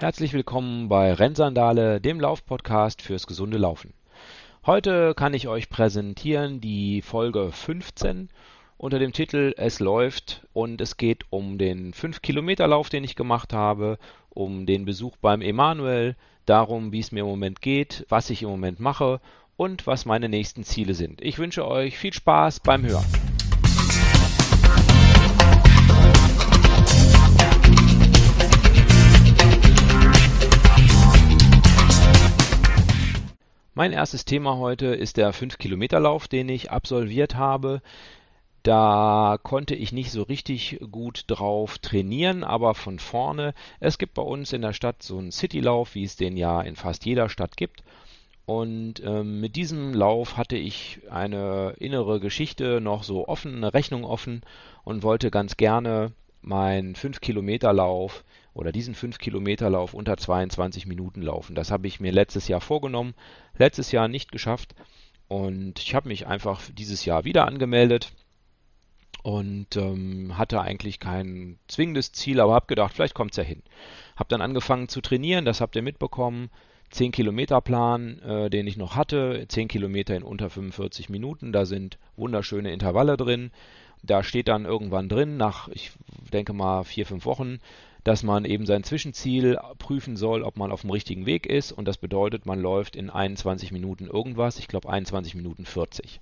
Herzlich willkommen bei Rennsandale, dem Laufpodcast fürs gesunde Laufen. Heute kann ich euch präsentieren die Folge 15 unter dem Titel Es läuft und es geht um den 5-Kilometer-Lauf, den ich gemacht habe, um den Besuch beim Emanuel, darum, wie es mir im Moment geht, was ich im Moment mache und was meine nächsten Ziele sind. Ich wünsche euch viel Spaß beim Hören. Mein erstes Thema heute ist der 5-Kilometer-Lauf, den ich absolviert habe. Da konnte ich nicht so richtig gut drauf trainieren, aber von vorne. Es gibt bei uns in der Stadt so einen Citylauf, wie es den ja in fast jeder Stadt gibt. Und ähm, mit diesem Lauf hatte ich eine innere Geschichte noch so offen, eine Rechnung offen und wollte ganz gerne meinen 5-Kilometer-Lauf oder diesen 5-Kilometer-Lauf unter 22 Minuten laufen. Das habe ich mir letztes Jahr vorgenommen, letztes Jahr nicht geschafft und ich habe mich einfach dieses Jahr wieder angemeldet und ähm, hatte eigentlich kein zwingendes Ziel, aber habe gedacht, vielleicht kommt es ja hin. Habe dann angefangen zu trainieren, das habt ihr mitbekommen. 10 Kilometer Plan, äh, den ich noch hatte, 10 Kilometer in unter 45 Minuten, da sind wunderschöne Intervalle drin. Da steht dann irgendwann drin, nach, ich denke mal, vier, fünf Wochen, dass man eben sein Zwischenziel prüfen soll, ob man auf dem richtigen Weg ist. Und das bedeutet, man läuft in 21 Minuten irgendwas. Ich glaube 21 Minuten 40.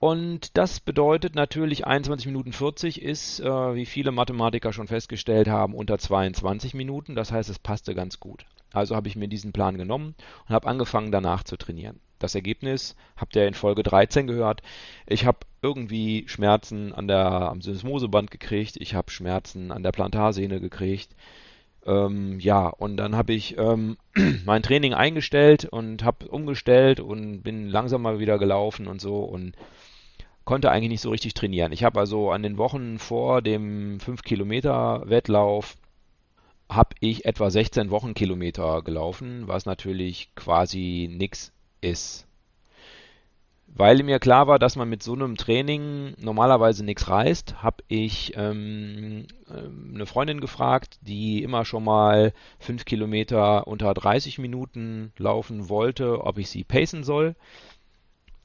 Und das bedeutet natürlich 21 Minuten 40 ist, äh, wie viele Mathematiker schon festgestellt haben, unter 22 Minuten. Das heißt, es passte ganz gut. Also habe ich mir diesen Plan genommen und habe angefangen danach zu trainieren. Das Ergebnis habt ihr in Folge 13 gehört. Ich habe irgendwie Schmerzen an der, am Syndesmoseband gekriegt, ich habe Schmerzen an der Plantarsehne gekriegt. Ähm, ja, und dann habe ich ähm, mein Training eingestellt und habe umgestellt und bin langsam mal wieder gelaufen und so und konnte eigentlich nicht so richtig trainieren. Ich habe also an den Wochen vor dem 5 Kilometer Wettlauf habe ich etwa 16 Wochenkilometer gelaufen, was natürlich quasi nichts ist. Weil mir klar war, dass man mit so einem Training normalerweise nichts reißt, habe ich ähm, ähm eine Freundin gefragt, die immer schon mal 5 Kilometer unter 30 Minuten laufen wollte, ob ich sie pacen soll.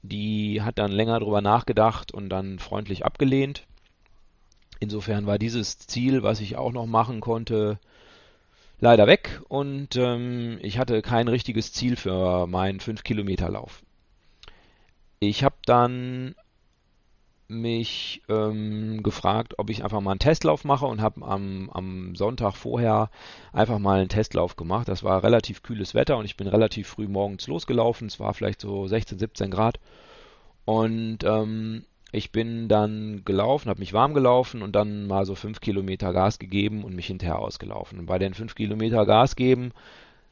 Die hat dann länger drüber nachgedacht und dann freundlich abgelehnt. Insofern war dieses Ziel, was ich auch noch machen konnte, leider weg und ähm, ich hatte kein richtiges Ziel für meinen 5-Kilometer-Lauf. Ich habe dann mich ähm, gefragt, ob ich einfach mal einen Testlauf mache und habe am, am, Sonntag vorher einfach mal einen Testlauf gemacht. Das war relativ kühles Wetter und ich bin relativ früh morgens losgelaufen. Es war vielleicht so 16, 17 Grad. Und ähm, ich bin dann gelaufen, habe mich warm gelaufen und dann mal so 5 Kilometer Gas gegeben und mich hinterher ausgelaufen. Und bei den 5 Kilometer Gas geben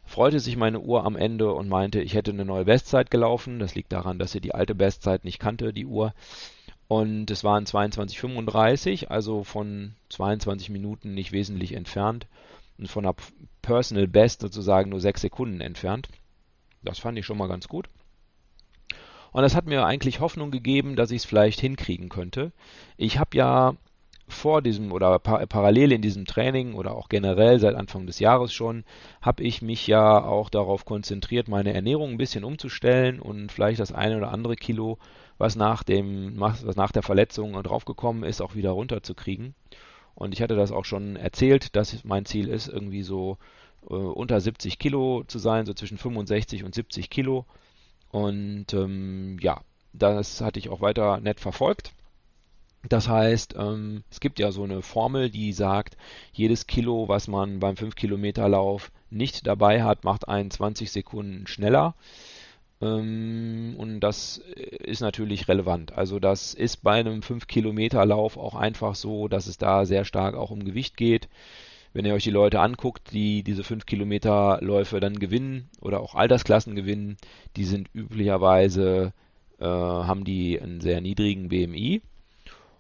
freute sich meine Uhr am Ende und meinte, ich hätte eine neue Bestzeit gelaufen. Das liegt daran, dass sie die alte Bestzeit nicht kannte, die Uhr. Und es waren 22,35, also von 22 Minuten nicht wesentlich entfernt und von der Personal Best sozusagen nur 6 Sekunden entfernt. Das fand ich schon mal ganz gut. Und das hat mir eigentlich Hoffnung gegeben, dass ich es vielleicht hinkriegen könnte. Ich habe ja vor diesem oder par parallel in diesem Training oder auch generell seit Anfang des Jahres schon, habe ich mich ja auch darauf konzentriert, meine Ernährung ein bisschen umzustellen und vielleicht das eine oder andere Kilo, was nach, dem, was nach der Verletzung draufgekommen ist, auch wieder runterzukriegen. Und ich hatte das auch schon erzählt, dass mein Ziel ist, irgendwie so äh, unter 70 Kilo zu sein, so zwischen 65 und 70 Kilo. Und ähm, ja, das hatte ich auch weiter nett verfolgt. Das heißt, ähm, es gibt ja so eine Formel, die sagt, jedes Kilo, was man beim 5-Kilometer-Lauf nicht dabei hat, macht einen 20 Sekunden schneller. Ähm, und das ist natürlich relevant. Also das ist bei einem 5-Kilometer-Lauf auch einfach so, dass es da sehr stark auch um Gewicht geht wenn ihr euch die Leute anguckt, die diese 5 Kilometer Läufe dann gewinnen oder auch Altersklassen gewinnen, die sind üblicherweise, äh, haben die einen sehr niedrigen BMI.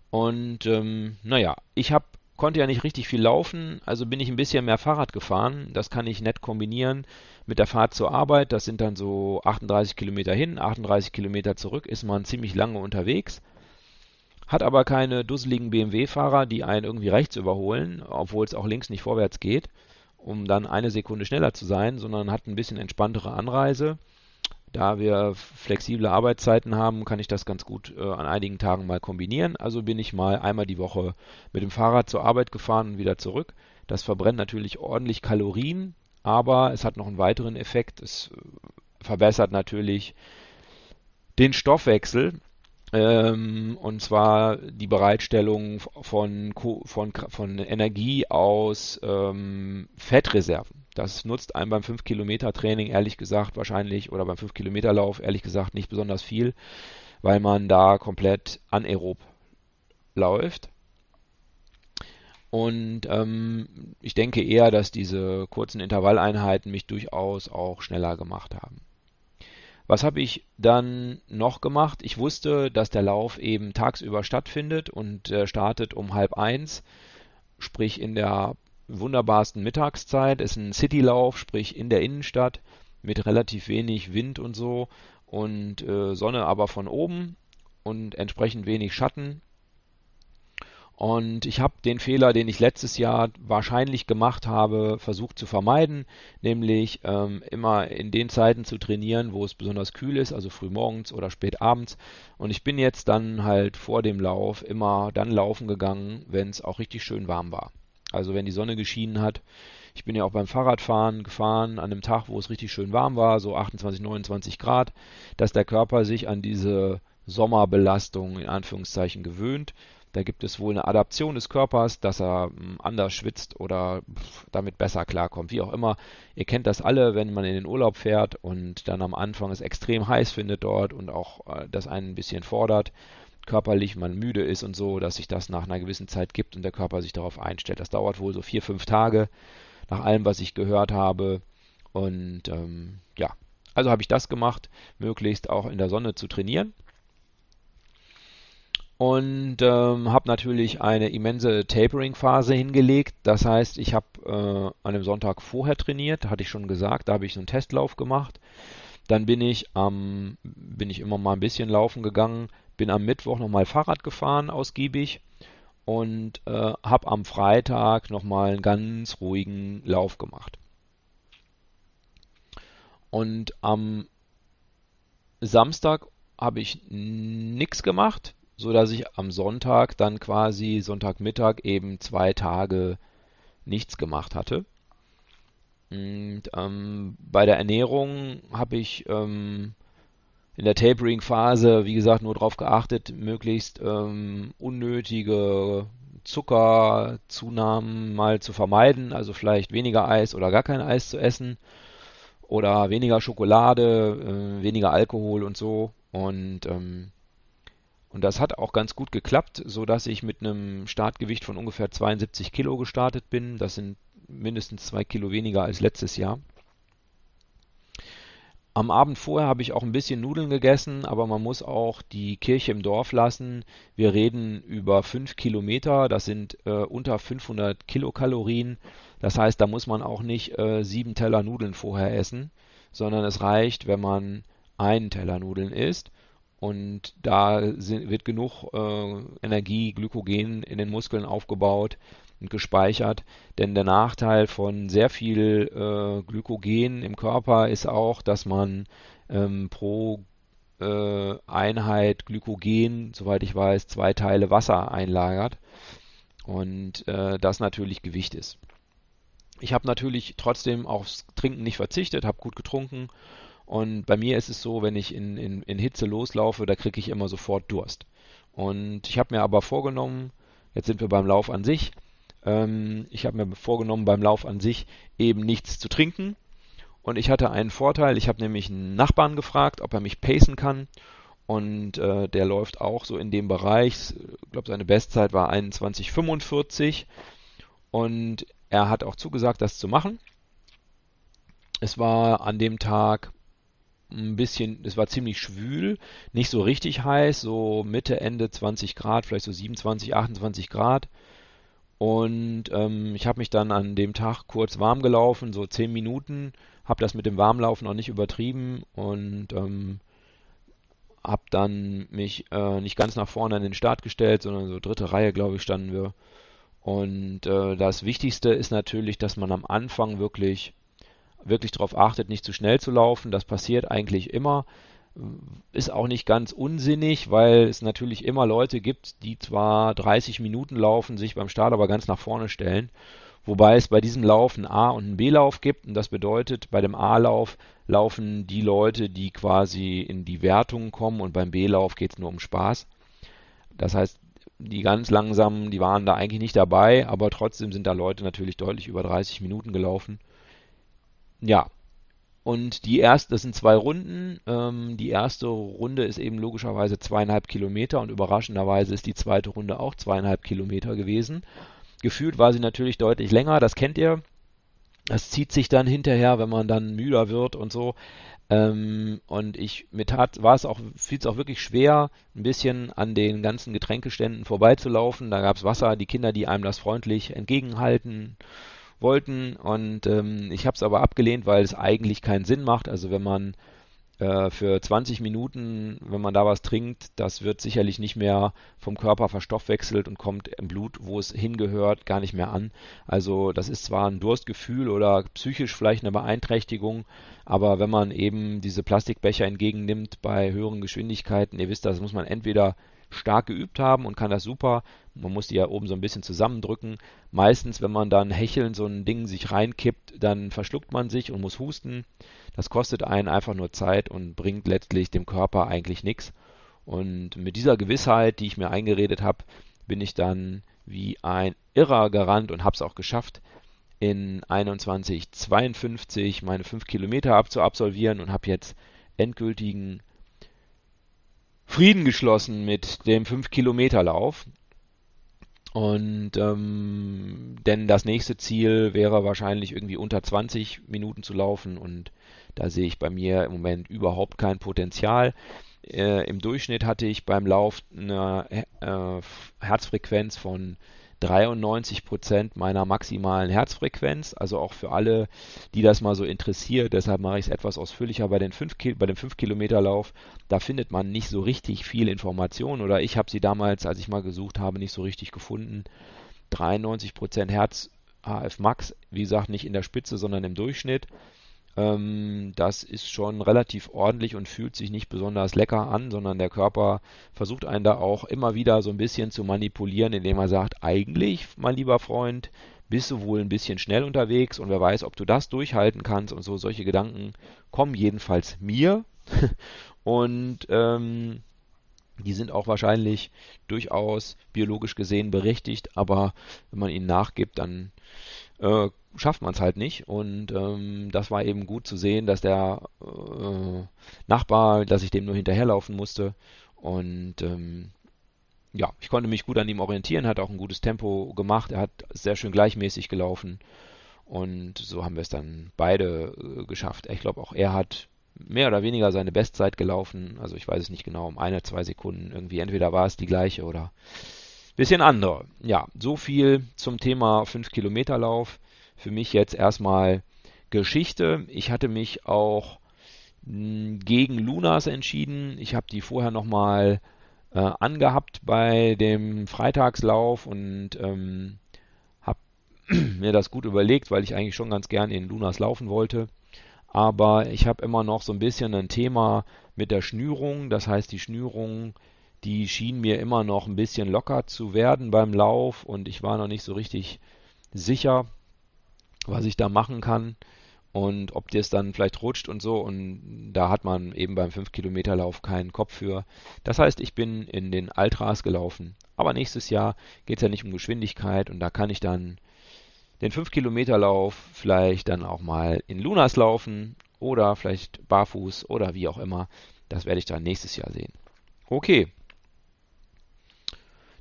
Und ähm, naja, ich hab, konnte ja nicht richtig viel laufen, also bin ich ein bisschen mehr Fahrrad gefahren. Das kann ich nett kombinieren mit der Fahrt zur Arbeit. Das sind dann so 38 Kilometer hin, 38 Kilometer zurück, ist man ziemlich lange unterwegs hat aber keine dusseligen BMW-Fahrer, die einen irgendwie rechts überholen, obwohl es auch links nicht vorwärts geht. um dann eine Sekunde schneller zu sein, sondern hat ein bisschen entspanntere Anreise. Da wir flexible Arbeitszeiten haben, kann ich das ganz gut äh, an einigen Tagen mal kombinieren. Also bin ich mal einmal die Woche mit dem Fahrrad zur Arbeit gefahren und wieder zurück. Das verbrennt natürlich ordentlich Kalorien, aber es hat noch einen weiteren Effekt. Es äh, verbessert natürlich den Stoffwechsel ähm, und zwar die Bereitstellung von, von, von Energie aus ähm, Fettreserven. Das nutzt einem beim 5-Kilometer-Training ehrlich gesagt wahrscheinlich oder beim 5-Kilometer-Lauf ehrlich gesagt nicht besonders viel, weil man da komplett anaerob läuft. Und ähm, ich denke eher, dass diese kurzen Intervalleinheiten mich durchaus auch schneller gemacht haben. Was habe ich dann noch gemacht? Ich wusste, dass der Lauf eben tagsüber stattfindet und äh, startet um halb eins, sprich in der wunderbarsten Mittagszeit. Ist ein Citylauf, sprich in der Innenstadt mit relativ wenig Wind und so und äh, Sonne aber von oben und entsprechend wenig Schatten. Und ich habe den Fehler, den ich letztes Jahr wahrscheinlich gemacht habe, versucht zu vermeiden, nämlich ähm, immer in den Zeiten zu trainieren, wo es besonders kühl ist, also früh morgens oder spät abends. Und ich bin jetzt dann halt vor dem Lauf immer dann laufen gegangen, wenn es auch richtig schön warm war. Also wenn die Sonne geschienen hat. Ich bin ja auch beim Fahrradfahren gefahren an einem Tag, wo es richtig schön warm war, so 28, 29 Grad, dass der Körper sich an diese Sommerbelastung in Anführungszeichen gewöhnt. Da gibt es wohl eine Adaption des Körpers, dass er hm, anders schwitzt oder damit besser klarkommt. Wie auch immer. Ihr kennt das alle, wenn man in den Urlaub fährt und dann am Anfang es extrem heiß findet dort und auch äh, das einen ein bisschen fordert, körperlich man müde ist und so, dass sich das nach einer gewissen Zeit gibt und der Körper sich darauf einstellt. Das dauert wohl so vier, fünf Tage, nach allem, was ich gehört habe. Und ähm, ja, also habe ich das gemacht, möglichst auch in der Sonne zu trainieren und ähm, habe natürlich eine immense Tapering-Phase hingelegt. Das heißt, ich habe äh, an dem Sonntag vorher trainiert, hatte ich schon gesagt, da habe ich einen Testlauf gemacht. Dann bin ich am, bin ich immer mal ein bisschen laufen gegangen, bin am Mittwoch nochmal Fahrrad gefahren, ausgiebig und äh, habe am Freitag nochmal einen ganz ruhigen Lauf gemacht. Und am Samstag habe ich nichts gemacht so dass ich am Sonntag dann quasi Sonntagmittag eben zwei Tage nichts gemacht hatte. Und ähm, bei der Ernährung habe ich ähm, in der Tapering-Phase, wie gesagt, nur darauf geachtet, möglichst ähm, unnötige Zuckerzunahmen mal zu vermeiden, also vielleicht weniger Eis oder gar kein Eis zu essen oder weniger Schokolade, äh, weniger Alkohol und so. Und ähm, und das hat auch ganz gut geklappt, so dass ich mit einem Startgewicht von ungefähr 72 Kilo gestartet bin. Das sind mindestens zwei Kilo weniger als letztes Jahr. Am Abend vorher habe ich auch ein bisschen Nudeln gegessen, aber man muss auch die Kirche im Dorf lassen. Wir reden über 5 Kilometer, das sind äh, unter 500 Kilokalorien. Das heißt, da muss man auch nicht äh, sieben Teller Nudeln vorher essen, sondern es reicht, wenn man einen Teller Nudeln isst und da sind, wird genug äh, Energie, Glykogen in den Muskeln aufgebaut und gespeichert. Denn der Nachteil von sehr viel äh, Glykogen im Körper ist auch, dass man ähm, pro äh, Einheit Glykogen, soweit ich weiß, zwei Teile Wasser einlagert. Und äh, das natürlich Gewicht ist. Ich habe natürlich trotzdem aufs Trinken nicht verzichtet, habe gut getrunken und bei mir ist es so, wenn ich in, in, in Hitze loslaufe, da kriege ich immer sofort Durst. Und ich habe mir aber vorgenommen, jetzt sind wir beim Lauf an sich, ähm, ich habe mir vorgenommen, beim Lauf an sich eben nichts zu trinken. Und ich hatte einen Vorteil, ich habe nämlich einen Nachbarn gefragt, ob er mich pacen kann. Und äh, der läuft auch so in dem Bereich. Ich glaube, seine Bestzeit war 21,45. Und er hat auch zugesagt, das zu machen. Es war an dem Tag ein bisschen, es war ziemlich schwül, nicht so richtig heiß, so Mitte, Ende 20 Grad, vielleicht so 27, 28 Grad. Und ähm, ich habe mich dann an dem Tag kurz warm gelaufen, so 10 Minuten, habe das mit dem Warmlaufen auch nicht übertrieben und ähm, habe dann mich äh, nicht ganz nach vorne an den Start gestellt, sondern so dritte Reihe, glaube ich, standen wir. Und äh, das Wichtigste ist natürlich, dass man am Anfang wirklich, wirklich darauf achtet, nicht zu schnell zu laufen. Das passiert eigentlich immer. Ist auch nicht ganz unsinnig, weil es natürlich immer Leute gibt, die zwar 30 Minuten laufen, sich beim Start aber ganz nach vorne stellen. Wobei es bei diesem Lauf einen A- und einen B-Lauf gibt. Und das bedeutet, bei dem A-Lauf laufen die Leute, die quasi in die Wertung kommen und beim B-Lauf geht es nur um Spaß. Das heißt, die ganz langsamen, die waren da eigentlich nicht dabei, aber trotzdem sind da Leute natürlich deutlich über 30 Minuten gelaufen. Ja, und die erste, das sind zwei Runden. Ähm, die erste Runde ist eben logischerweise zweieinhalb Kilometer und überraschenderweise ist die zweite Runde auch zweieinhalb Kilometer gewesen. Gefühlt war sie natürlich deutlich länger, das kennt ihr. Das zieht sich dann hinterher, wenn man dann müder wird und so. Ähm, und ich, mir tat, war es auch, fiel es auch wirklich schwer, ein bisschen an den ganzen Getränkeständen vorbeizulaufen. Da gab es Wasser, die Kinder, die einem das freundlich entgegenhalten wollten. Und ähm, ich habe es aber abgelehnt, weil es eigentlich keinen Sinn macht. Also wenn man äh, für 20 Minuten, wenn man da was trinkt, das wird sicherlich nicht mehr vom Körper verstoffwechselt und kommt im Blut, wo es hingehört, gar nicht mehr an. Also das ist zwar ein Durstgefühl oder psychisch vielleicht eine Beeinträchtigung, aber wenn man eben diese Plastikbecher entgegennimmt bei höheren Geschwindigkeiten, ihr wisst, das muss man entweder stark geübt haben und kann das super. Man muss die ja oben so ein bisschen zusammendrücken. Meistens, wenn man dann hecheln so ein Ding sich reinkippt, dann verschluckt man sich und muss husten. Das kostet einen einfach nur Zeit und bringt letztlich dem Körper eigentlich nichts. Und mit dieser Gewissheit, die ich mir eingeredet habe, bin ich dann wie ein Irrer gerannt und habe es auch geschafft, in 21,52 meine 5 Kilometer abzuabsolvieren und habe jetzt endgültigen Frieden geschlossen mit dem 5-Kilometer-Lauf. Und ähm, denn das nächste Ziel wäre wahrscheinlich irgendwie unter 20 Minuten zu laufen und da sehe ich bei mir im Moment überhaupt kein Potenzial. Äh, Im Durchschnitt hatte ich beim Lauf eine äh, Herzfrequenz von 93 Prozent meiner maximalen Herzfrequenz. Also auch für alle, die das mal so interessiert. Deshalb mache ich es etwas ausführlicher bei, den 5, bei dem 5-Kilometer-Lauf. Da findet man nicht so richtig viel Information oder ich habe sie damals, als ich mal gesucht habe, nicht so richtig gefunden. 93 Prozent Herz HF Max, wie gesagt, nicht in der Spitze, sondern im Durchschnitt. Ähm, das ist schon relativ ordentlich und fühlt sich nicht besonders lecker an, sondern der Körper versucht einen da auch immer wieder so ein bisschen zu manipulieren, indem er sagt, eigentlich, mein lieber Freund, bist du wohl ein bisschen schnell unterwegs und wer weiß, ob du das durchhalten kannst und so. Solche Gedanken kommen jedenfalls mir. Und ähm, die sind auch wahrscheinlich durchaus biologisch gesehen berechtigt, aber wenn man ihnen nachgibt, dann äh, schafft man es halt nicht. Und ähm, das war eben gut zu sehen, dass der äh, Nachbar, dass ich dem nur hinterherlaufen musste. Und ähm, ja, ich konnte mich gut an ihm orientieren, hat auch ein gutes Tempo gemacht, er hat sehr schön gleichmäßig gelaufen. Und so haben wir es dann beide äh, geschafft. Ich glaube, auch er hat mehr oder weniger seine Bestzeit gelaufen. Also ich weiß es nicht genau, um eine, zwei Sekunden irgendwie. Entweder war es die gleiche oder bisschen andere. Ja, so viel zum Thema 5 Kilometer Lauf für mich jetzt erstmal Geschichte. Ich hatte mich auch hm, gegen Lunas entschieden. Ich habe die vorher nochmal äh, angehabt bei dem Freitagslauf und ähm, habe mir das gut überlegt, weil ich eigentlich schon ganz gern in Lunas laufen wollte. Aber ich habe immer noch so ein bisschen ein Thema mit der Schnürung. Das heißt, die Schnürung, die schien mir immer noch ein bisschen locker zu werden beim Lauf und ich war noch nicht so richtig sicher, was ich da machen kann und ob das dann vielleicht rutscht und so. Und da hat man eben beim 5-Kilometer-Lauf keinen Kopf für. Das heißt, ich bin in den Altras gelaufen. Aber nächstes Jahr geht es ja nicht um Geschwindigkeit und da kann ich dann den 5-Kilometer-Lauf vielleicht dann auch mal in Lunas laufen oder vielleicht barfuß oder wie auch immer. Das werde ich dann nächstes Jahr sehen. Okay.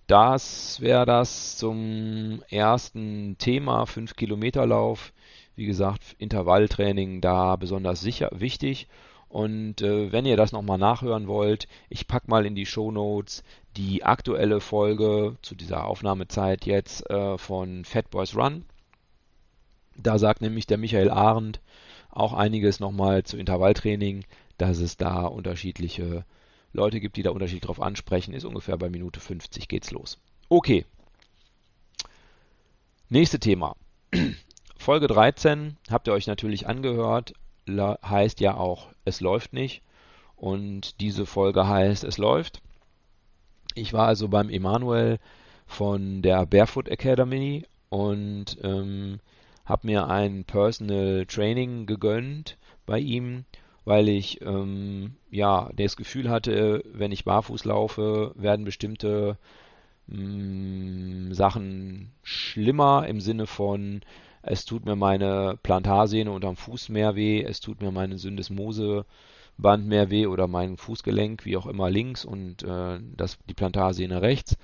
Das wäre das zum ersten Thema 5 Kilometer Lauf. Wie gesagt, Intervalltraining da besonders sicher wichtig. Und äh, wenn ihr das nochmal nachhören wollt, ich packe mal in die Show Notes die aktuelle Folge zu dieser Aufnahmezeit jetzt äh, von Fat Boys Run. Da sagt nämlich der Michael Arendt auch einiges nochmal zu Intervalltraining, dass es da unterschiedliche Leute gibt, die da unterschiedlich drauf ansprechen, ist ungefähr bei Minute 50 geht's los. Okay. Nächste Thema. Folge 13 habt ihr euch natürlich angehört, heißt ja auch, es läuft nicht. Und diese Folge heißt, es läuft. Ich war also beim Emanuel von der Barefoot Academy und ähm, habe mir ein Personal Training gegönnt bei ihm, weil ich ähm, ja das Gefühl hatte, wenn ich barfuß laufe, werden bestimmte mh, Sachen schlimmer im Sinne von es tut mir meine Plantarsehne unterm Fuß mehr weh, es tut mir meine Syndesmoseband mehr weh oder mein Fußgelenk, wie auch immer, links und äh, das, die Plantarsehne rechts.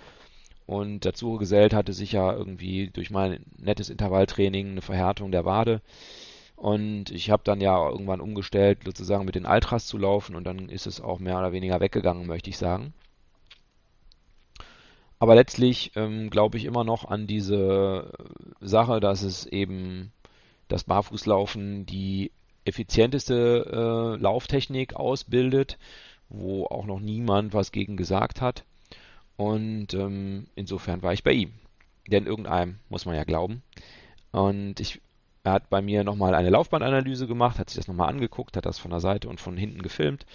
Und dazu gesellt hatte sich ja irgendwie durch mein nettes Intervalltraining eine Verhärtung der Wade. Und ich habe dann ja irgendwann umgestellt, sozusagen mit den Altras zu laufen und dann ist es auch mehr oder weniger weggegangen, möchte ich sagen. Aber letztlich ähm, glaube ich immer noch an diese Sache, dass es eben das Barfußlaufen die effizienteste äh, Lauftechnik ausbildet, wo auch noch niemand was gegen gesagt hat. Und ähm, insofern war ich bei ihm. Denn irgendeinem muss man ja glauben. Und ich, er hat bei mir nochmal eine Laufbahnanalyse gemacht, hat sich das nochmal angeguckt, hat das von der Seite und von hinten gefilmt.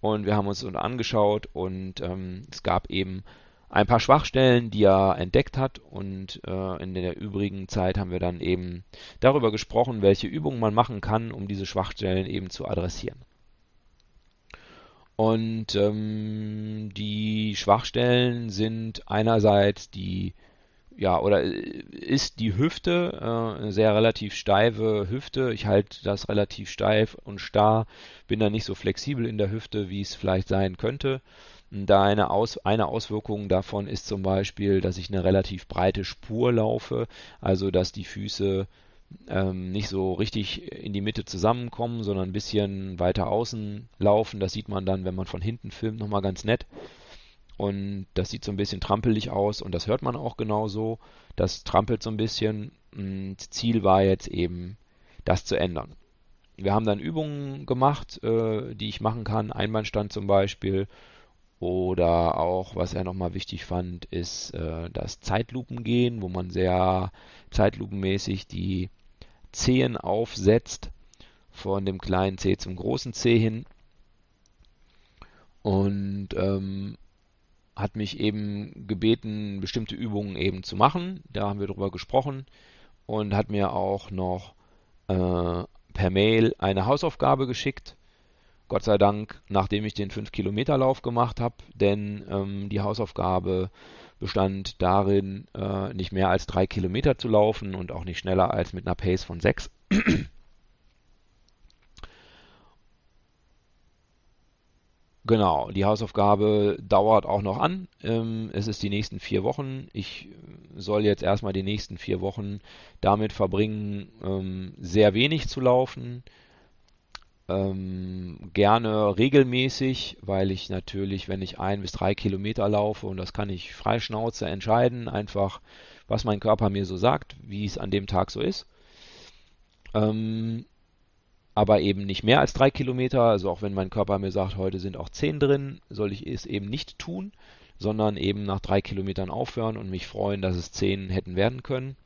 Und wir haben uns das angeschaut und ähm, es gab eben ein paar Schwachstellen, die er entdeckt hat und äh, in der übrigen Zeit haben wir dann eben darüber gesprochen, welche Übungen man machen kann, um diese Schwachstellen eben zu adressieren. Und ähm, die Schwachstellen sind einerseits die, ja, oder äh, ist die Hüfte, äh, eine sehr relativ steife Hüfte. Ich halte das relativ steif und starr, bin da nicht so flexibel in der Hüfte, wie es vielleicht sein könnte. Da eine, Aus, eine Auswirkung davon ist zum Beispiel, dass ich eine relativ breite Spur laufe, also dass die Füße ähm, nicht so richtig in die Mitte zusammenkommen, sondern ein bisschen weiter außen laufen. Das sieht man dann, wenn man von hinten filmt, nochmal ganz nett. Und das sieht so ein bisschen trampelig aus und das hört man auch genauso. Das trampelt so ein bisschen. Und Ziel war jetzt eben, das zu ändern. Wir haben dann Übungen gemacht, äh, die ich machen kann. Einbeinstand zum Beispiel oder auch, was er nochmal wichtig fand, ist äh, das Zeitlupengehen, wo man sehr zeitlupenmäßig die Zehen aufsetzt, von dem kleinen C zum großen C hin. Und ähm, hat mich eben gebeten, bestimmte Übungen eben zu machen. Da haben wir drüber gesprochen und hat mir auch noch äh, per Mail eine Hausaufgabe geschickt Gott sei Dank, nachdem ich den 5-Kilometer-Lauf gemacht habe, denn ähm, die Hausaufgabe bestand darin, äh, nicht mehr als 3 Kilometer zu laufen und auch nicht schneller als mit einer Pace von 6. Genau, die Hausaufgabe dauert auch noch an. Ähm, es ist die nächsten vier Wochen. Ich soll jetzt erstmal die nächsten vier Wochen damit verbringen, ähm, sehr wenig zu laufen, ähm, gerne regelmäßig, weil ich natürlich, wenn ich ein bis drei Kilometer laufe, und das kann ich frei Schnauze entscheiden, einfach was mein Körper mir so sagt, wie es an dem Tag so ist. Aber eben nicht mehr als drei Kilometer, also auch wenn mein Körper mir sagt, heute sind auch zehn drin, soll ich es eben nicht tun, sondern eben nach drei Kilometern aufhören und mich freuen, dass es zehn hätten werden können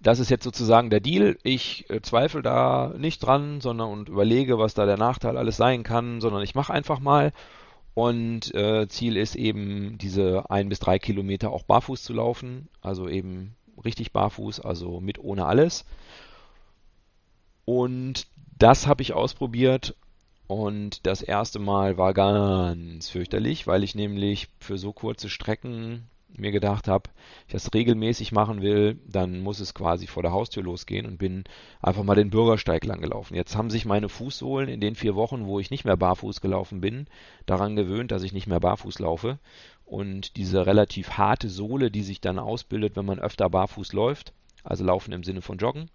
das ist jetzt sozusagen der Deal. Ich äh, zweifle da nicht dran, sondern und überlege, was da der Nachteil alles sein kann, sondern ich mache einfach mal. Und äh, Ziel ist eben, diese ein bis drei Kilometer auch barfuß zu laufen, also eben richtig barfuß, also mit ohne alles. Und das habe ich ausprobiert und das erste Mal war ganz fürchterlich, weil ich nämlich für so kurze Strecken mir gedacht habe, ich das regelmäßig machen will, dann muss es quasi vor der Haustür losgehen und bin einfach mal den Bürgersteig lang gelaufen. Jetzt haben sich meine Fußsohlen in den vier Wochen, wo ich nicht mehr barfuß gelaufen bin, daran gewöhnt, dass ich nicht mehr barfuß laufe. Und diese relativ harte Sohle, die sich dann ausbildet, wenn man öfter barfuß läuft, also laufen im Sinne von Joggen,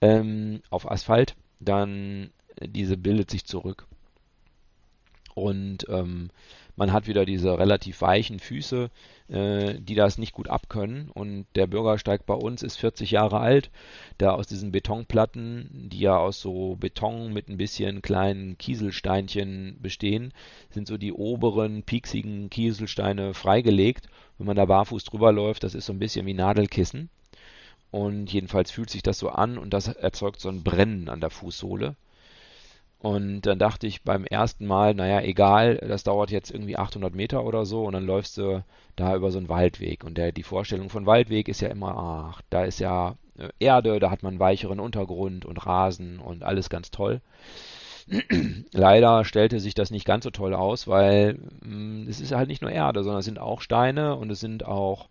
ähm, auf Asphalt, dann diese bildet sich zurück. Und ähm, man hat wieder diese relativ weichen Füße, äh, die das nicht gut abkönnen. Und der Bürgersteig bei uns ist 40 Jahre alt, der aus diesen Betonplatten, die ja aus so Beton mit ein bisschen kleinen Kieselsteinchen bestehen, sind so die oberen pieksigen Kieselsteine freigelegt. Wenn man da barfuß drüber läuft, das ist so ein bisschen wie Nadelkissen. Und jedenfalls fühlt sich das so an und das erzeugt so ein Brennen an der Fußsohle. Und dann dachte ich beim ersten Mal, naja, egal, das dauert jetzt irgendwie 800 Meter oder so und dann läufst du da über so einen Waldweg. Und der, die Vorstellung von Waldweg ist ja immer, ach, da ist ja äh, Erde, da hat man weicheren Untergrund und Rasen und alles ganz toll. Leider stellte sich das nicht ganz so toll aus, weil mh, mm, es ist halt nicht nur Erde, sondern es sind auch Steine und es sind auch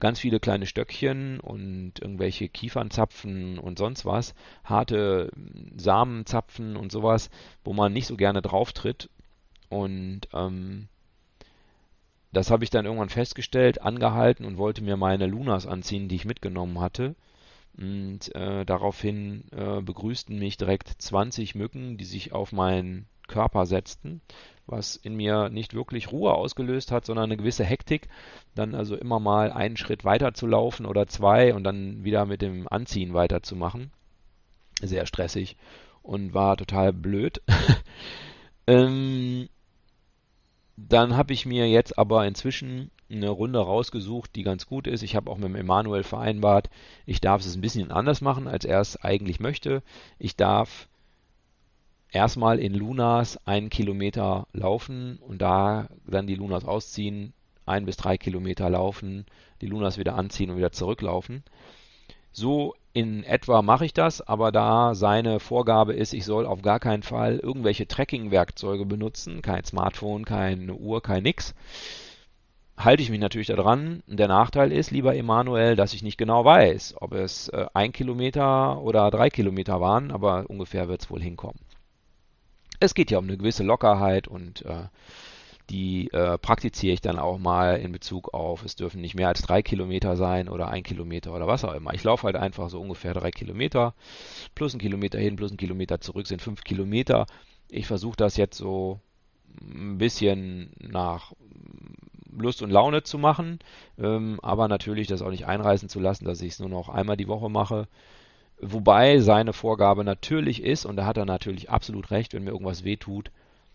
ganz viele kleine Stöckchen und irgendwelche Kiefernzapfen und sonst was, harte Samenzapfen und sowas, wo man nicht so gerne drauf tritt. Und ähm, das habe ich dann irgendwann festgestellt, angehalten und wollte mir meine Lunas anziehen, die ich mitgenommen hatte. Und äh, daraufhin äh, begrüßten mich direkt 20 Mücken, die sich auf meinen Körper setzten was in mir nicht wirklich Ruhe ausgelöst hat, sondern eine gewisse Hektik, dann also immer mal einen Schritt weiter zu laufen oder zwei und dann wieder mit dem Anziehen weiterzumachen. Sehr stressig und war total blöd. ähm, dann habe ich mir jetzt aber inzwischen eine Runde rausgesucht, die ganz gut ist. Ich habe auch mit dem Emanuel vereinbart, ich darf es ein bisschen anders machen, als er es eigentlich möchte. Ich darf erstmal in Lunas einen Kilometer laufen und da dann die Lunas ausziehen, ein bis drei Kilometer laufen, die Lunas wieder anziehen und wieder zurücklaufen. So in etwa mache ich das, aber da seine Vorgabe ist, ich soll auf gar keinen Fall irgendwelche Tracking-Werkzeuge benutzen, kein Smartphone, keine Uhr, kein nix, halte ich mich natürlich daran. Der Nachteil ist, lieber Emanuel, dass ich nicht genau weiß, ob es äh, ein Kilometer oder drei Kilometer waren, aber ungefähr wird es wohl hinkommen. Es geht ja um eine gewisse Lockerheit und äh, die äh, praktiziere ich dann auch mal in Bezug auf, es dürfen nicht mehr als drei Kilometer sein oder ein Kilometer oder was auch immer. Ich laufe halt einfach so ungefähr drei Kilometer, plus ein Kilometer hin, plus ein Kilometer zurück sind fünf Kilometer. Ich versuche das jetzt so ein bisschen nach Lust und Laune zu machen, ähm, aber natürlich das auch nicht einreißen zu lassen, dass ich es nur noch einmal die Woche mache. Wobei seine Vorgabe natürlich ist, und da hat er natürlich absolut recht, wenn mir irgendwas wehtut,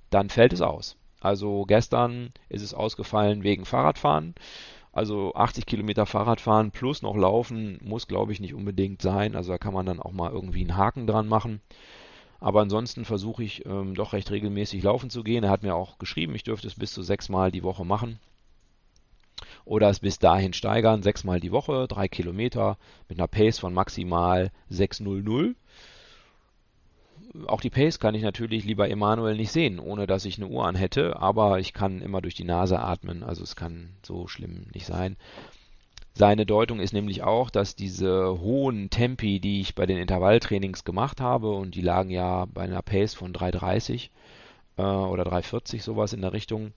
dann fällt es aus. Also gestern ist es ausgefallen wegen Fahrradfahren. Also 80 Kilometer Fahrradfahren plus noch laufen muss, glaube ich, nicht unbedingt sein. Also da kann man dann auch mal irgendwie einen Haken dran machen. Aber ansonsten versuche ich ähm, doch recht regelmäßig laufen zu gehen. Er hat mir auch geschrieben, ich dürfte es bis zu sechs Mal die Woche machen oder es bis dahin steigern, sechsmal die Woche, drei Kilometer mit einer Pace von maximal 6,00. Auch die Pace kann ich natürlich lieber Emanuel nicht sehen, ohne dass ich eine Uhr an hätte, aber ich kann immer durch die Nase atmen, also es kann so schlimm nicht sein. Seine Deutung ist nämlich auch, dass diese hohen Tempi, die ich bei den Intervalltrainings gemacht habe, und die lagen ja bei einer Pace von 3,30 äh, oder 3,40 sowas in der Richtung,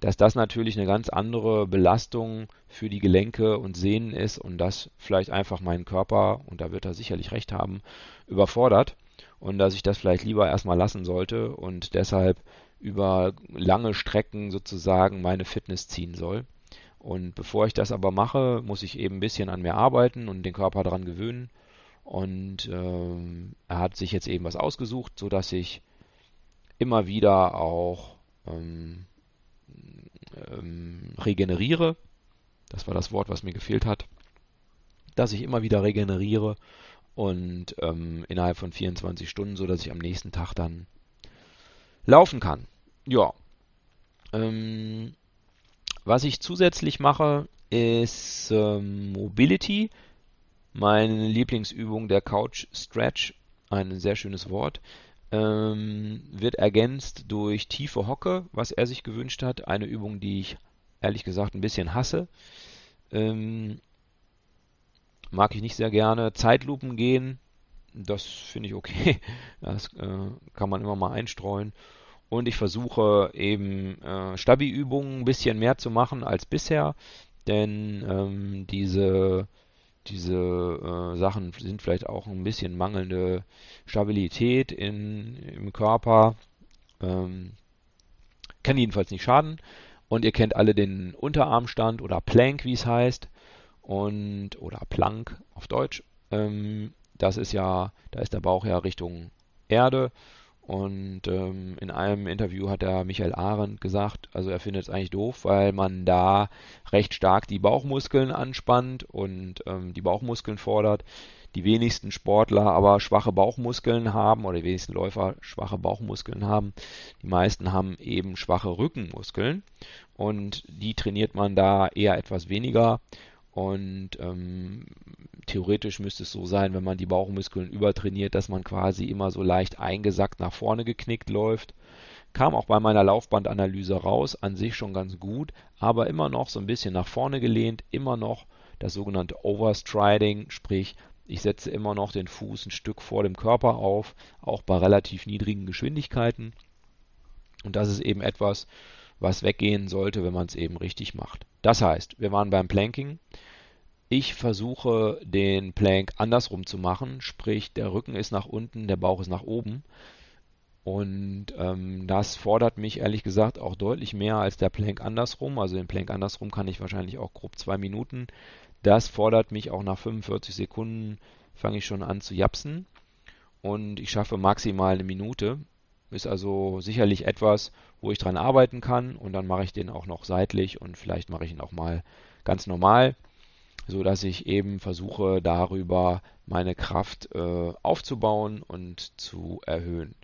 dass das natürlich eine ganz andere Belastung für die Gelenke und Sehnen ist und das vielleicht einfach meinen Körper, und da wird er sicherlich recht haben, überfordert und dass ich das vielleicht lieber erstmal lassen sollte und deshalb über lange Strecken sozusagen meine Fitness ziehen soll. Und bevor ich das aber mache, muss ich eben ein bisschen an mir arbeiten und den Körper daran gewöhnen. Und ähm, er hat sich jetzt eben was ausgesucht, sodass ich immer wieder auch ähm, ähm, regeneriere. Das war das Wort, was mir gefehlt hat. Dass ich immer wieder regeneriere und ähm, innerhalb von 24 Stunden, so dass ich am nächsten Tag dann laufen kann. Ja. Ähm, was ich zusätzlich mache, ist ähm, Mobility. Meine Lieblingsübung, der Couch Stretch. Ein sehr schönes Wort ähm, wird ergänzt durch tiefe Hocke, was er sich gewünscht hat. Eine Übung, die ich ehrlich gesagt ein bisschen hasse. Ähm, mag ich nicht sehr gerne. Zeitlupen gehen, das finde ich okay. Das äh, kann man immer mal einstreuen. Und ich versuche eben äh, Stabi-Übungen ein bisschen mehr zu machen als bisher, denn ähm, diese diese äh, Sachen sind vielleicht auch ein bisschen mangelnde Stabilität in, im Körper. Ähm, kann jedenfalls nicht schaden. Und ihr kennt alle den Unterarmstand oder Plank, wie es heißt. Und, oder Plank auf Deutsch. Ähm, das ist ja, da ist der Bauch ja Richtung Erde. Und ähm, in einem Interview hat der Michael Arendt gesagt, also er findet es eigentlich doof, weil man da recht stark die Bauchmuskeln anspannt und ähm, die Bauchmuskeln fordert. Die wenigsten Sportler aber schwache Bauchmuskeln haben oder die wenigsten Läufer schwache Bauchmuskeln haben. Die meisten haben eben schwache Rückenmuskeln und die trainiert man da eher etwas weniger. Und ähm, theoretisch müsste es so sein, wenn man die Bauchmuskeln übertrainiert, dass man quasi immer so leicht eingesackt nach vorne geknickt läuft. Kam auch bei meiner Laufbandanalyse raus, an sich schon ganz gut, aber immer noch so ein bisschen nach vorne gelehnt, immer noch das sogenannte Overstriding, sprich ich setze immer noch den Fuß ein Stück vor dem Körper auf, auch bei relativ niedrigen Geschwindigkeiten. Und das ist eben etwas, was weggehen sollte, wenn man es eben richtig macht. Das heißt, wir waren beim Planking. Ich versuche den Plank andersrum zu machen, sprich der Rücken ist nach unten, der Bauch ist nach oben. Und ähm, das fordert mich ehrlich gesagt auch deutlich mehr als der Plank andersrum. Also den Plank andersrum kann ich wahrscheinlich auch grob zwei Minuten. Das fordert mich auch nach 45 Sekunden, fange ich schon an zu japsen. Und ich schaffe maximal eine Minute. Ist also sicherlich etwas, wo ich dran arbeiten kann. Und dann mache ich den auch noch seitlich und vielleicht mache ich ihn auch mal ganz normal so dass ich eben versuche darüber meine Kraft äh, aufzubauen und zu erhöhen.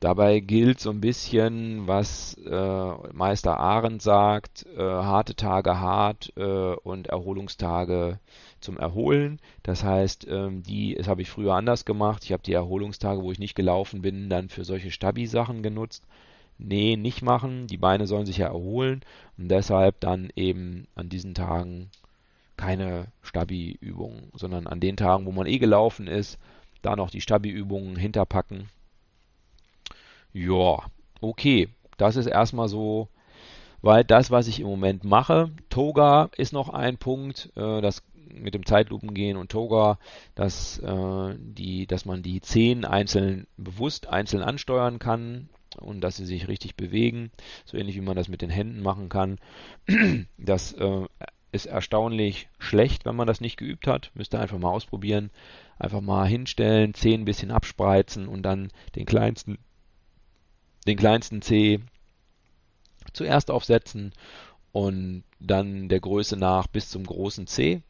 Dabei gilt so ein bisschen, was äh, Meister Arendt sagt, äh, harte Tage hart äh, und Erholungstage zum Erholen. Das heißt, ähm, die, das habe ich früher anders gemacht. Ich habe die Erholungstage, wo ich nicht gelaufen bin, dann für solche Stabi-Sachen genutzt. Nee, nicht machen. Die Beine sollen sich ja erholen und deshalb dann eben an diesen Tagen keine Stabi-Übungen, sondern an den Tagen, wo man eh gelaufen ist, da noch die Stabi-Übungen hinterpacken. Ja, okay. Das ist erstmal so weil das, was ich im Moment mache. Toga ist noch ein Punkt, äh, das mit dem Zeitlupengehen und Toga, dass, äh, die, dass man die Zehen einzeln bewusst einzeln ansteuern kann und dass sie sich richtig bewegen, so ähnlich wie man das mit den Händen machen kann. Das äh, ist erstaunlich schlecht, wenn man das nicht geübt hat. Müsst ihr einfach mal ausprobieren. Einfach mal hinstellen, Zehen ein bisschen abspreizen und dann den kleinsten, den kleinsten Zeh zuerst aufsetzen und dann der Größe nach bis zum großen C.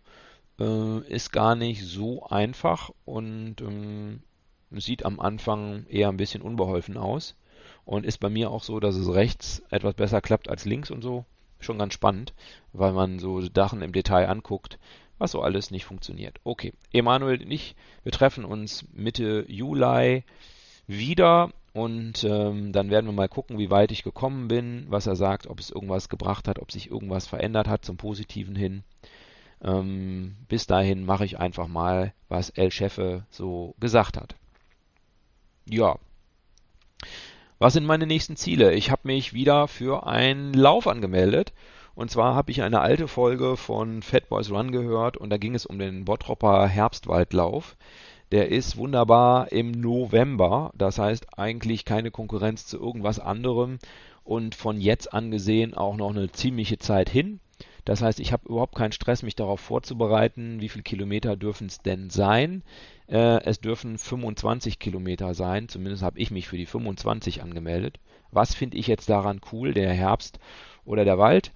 Äh, ist gar nicht so einfach und ähm, sieht am Anfang eher ein bisschen unbeholfen aus. Und ist bei mir auch so, dass es rechts etwas besser klappt als links und so schon ganz spannend, weil man so Sachen im Detail anguckt, was so alles nicht funktioniert. Okay, Emanuel und ich, wir treffen uns Mitte Juli wieder und ähm, dann werden wir mal gucken, wie weit ich gekommen bin, was er sagt, ob es irgendwas gebracht hat, ob sich irgendwas verändert hat zum Positiven hin. Ähm, bis dahin mache ich einfach mal, was El Chefe so gesagt hat. Ja, was sind meine nächsten Ziele? Ich habe mich wieder für einen Lauf angemeldet. Und zwar habe ich eine alte Folge von Fat Boys Run gehört und da ging es um den Bottropper Herbstwaldlauf. Der ist wunderbar im November, das heißt eigentlich keine Konkurrenz zu irgendwas anderem und von jetzt an gesehen auch noch eine ziemliche Zeit hin. Das heißt, ich habe überhaupt keinen Stress, mich darauf vorzubereiten, wie viele Kilometer dürfen es denn sein. Äh, es dürfen 25 Kilometer sein, zumindest habe ich mich für die 25 angemeldet. Was finde ich jetzt daran cool, der Herbst oder der Wald?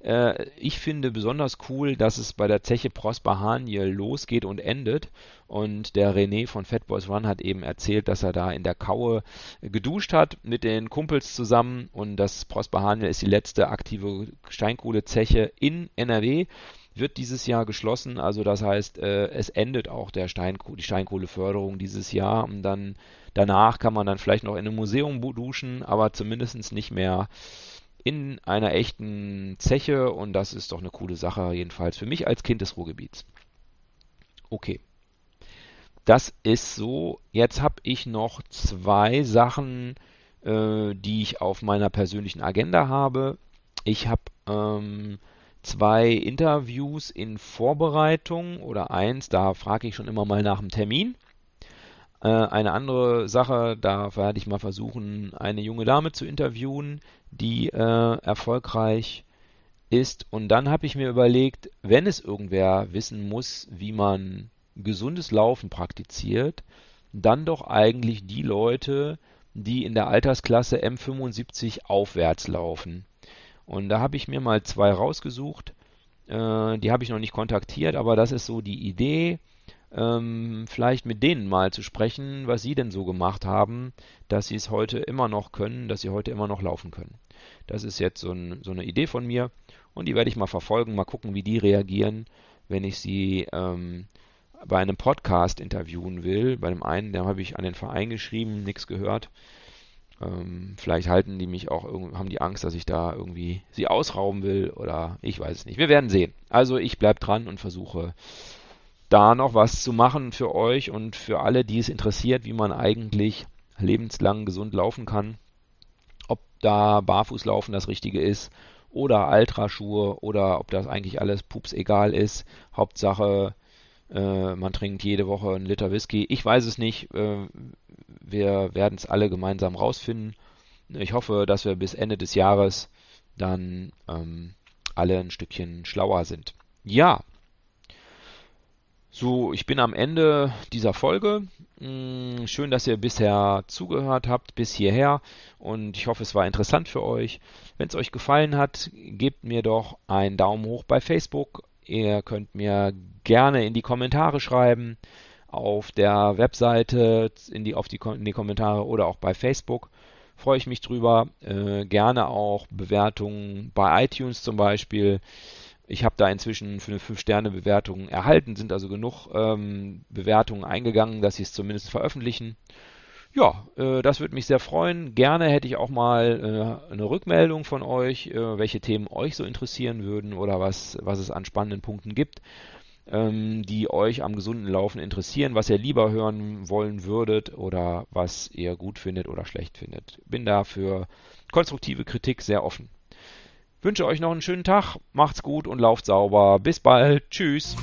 Äh, ich finde besonders cool, dass es bei der Zeche Prosper Haniel losgeht und endet. Und der René von Fat Boys Run hat eben erzählt, dass er da in der Kaue geduscht hat mit den Kumpels zusammen. Und das Prosper Haniel ist die letzte aktive Steinkohlezeche in NRW wird dieses Jahr geschlossen. Also das heißt, äh, es endet auch der Steinkoh die Steinkohleförderung dieses Jahr. Und dann danach kann man dann vielleicht noch in einem Museum duschen, aber zumindest nicht mehr in einer echten Zeche und das ist doch eine coole Sache, jedenfalls für mich als Kind des Ruhrgebiets. Okay. Das ist so. Jetzt habe ich noch zwei Sachen, äh, die ich auf meiner persönlichen Agenda habe. Ich habe ähm, zwei Interviews in Vorbereitung oder eins, da frage ich schon immer mal nach dem Termin. Äh, eine andere Sache, da werde ich mal versuchen, eine junge Dame zu interviewen, die äh, erfolgreich ist. Und dann habe ich mir überlegt, wenn es irgendwer wissen muss, wie man gesundes Laufen praktiziert, dann doch eigentlich die Leute, die in der Altersklasse M75 aufwärts laufen. Und da habe ich mir mal zwei rausgesucht. Äh, die habe ich noch nicht kontaktiert, aber das ist so die Idee, ähm, vielleicht mit denen mal zu sprechen, was sie denn so gemacht haben, dass sie es heute immer noch können, dass sie heute immer noch laufen können. Das ist jetzt so, ein, so eine Idee von mir und die werde ich mal verfolgen, mal gucken, wie die reagieren, wenn ich sie ähm, bei einem Podcast interviewen will. Bei dem einen, da habe ich an den Verein geschrieben, nichts gehört. Ähm, vielleicht halten die mich auch, haben die Angst, dass ich da irgendwie sie ausrauben will oder ich weiß es nicht. Wir werden sehen. Also ich bleibe dran und versuche da noch was zu machen für euch und für alle, die es interessiert, wie man eigentlich lebenslang gesund laufen kann. Ob da Barfußlaufen das Richtige ist oder Altraschuhe oder ob das eigentlich alles pups egal ist. Hauptsache äh, man trinkt jede Woche einen Liter Whisky. Ich weiß es nicht. Äh, wir werden es alle gemeinsam rausfinden. Ich hoffe, dass wir bis Ende des Jahres dann ähm, alle ein Stückchen schlauer sind. Ja. So, ich bin am Ende dieser Folge. Hm, schön, dass ihr bisher zugehört habt, bis hierher. Und ich hoffe, es war interessant für euch. Wenn es euch gefallen hat, gebt mir doch einen Daumen hoch bei Facebook Ihr könnt mir gerne in die Kommentare schreiben, auf der Webseite, in die, auf die, in die Kommentare oder auch bei Facebook. Freue ich mich drüber. Äh, gerne auch Bewertungen bei iTunes zum Beispiel. Ich habe da inzwischen für eine 5-Sterne-Bewertung erhalten, sind also genug ähm, Bewertungen eingegangen, dass sie es zumindest veröffentlichen. Ja, äh, das würde mich sehr freuen. Gerne hätte ich auch mal äh, eine Rückmeldung von euch, äh, welche Themen euch so interessieren würden oder was, was es an spannenden Punkten gibt, ähm, die euch am gesunden Laufen interessieren, was ihr lieber hören wollen würdet oder was ihr gut findet oder schlecht findet. Bin da für konstruktive Kritik sehr offen. Wünsche euch noch einen schönen Tag, macht's gut und lauft sauber. Bis bald. Tschüss.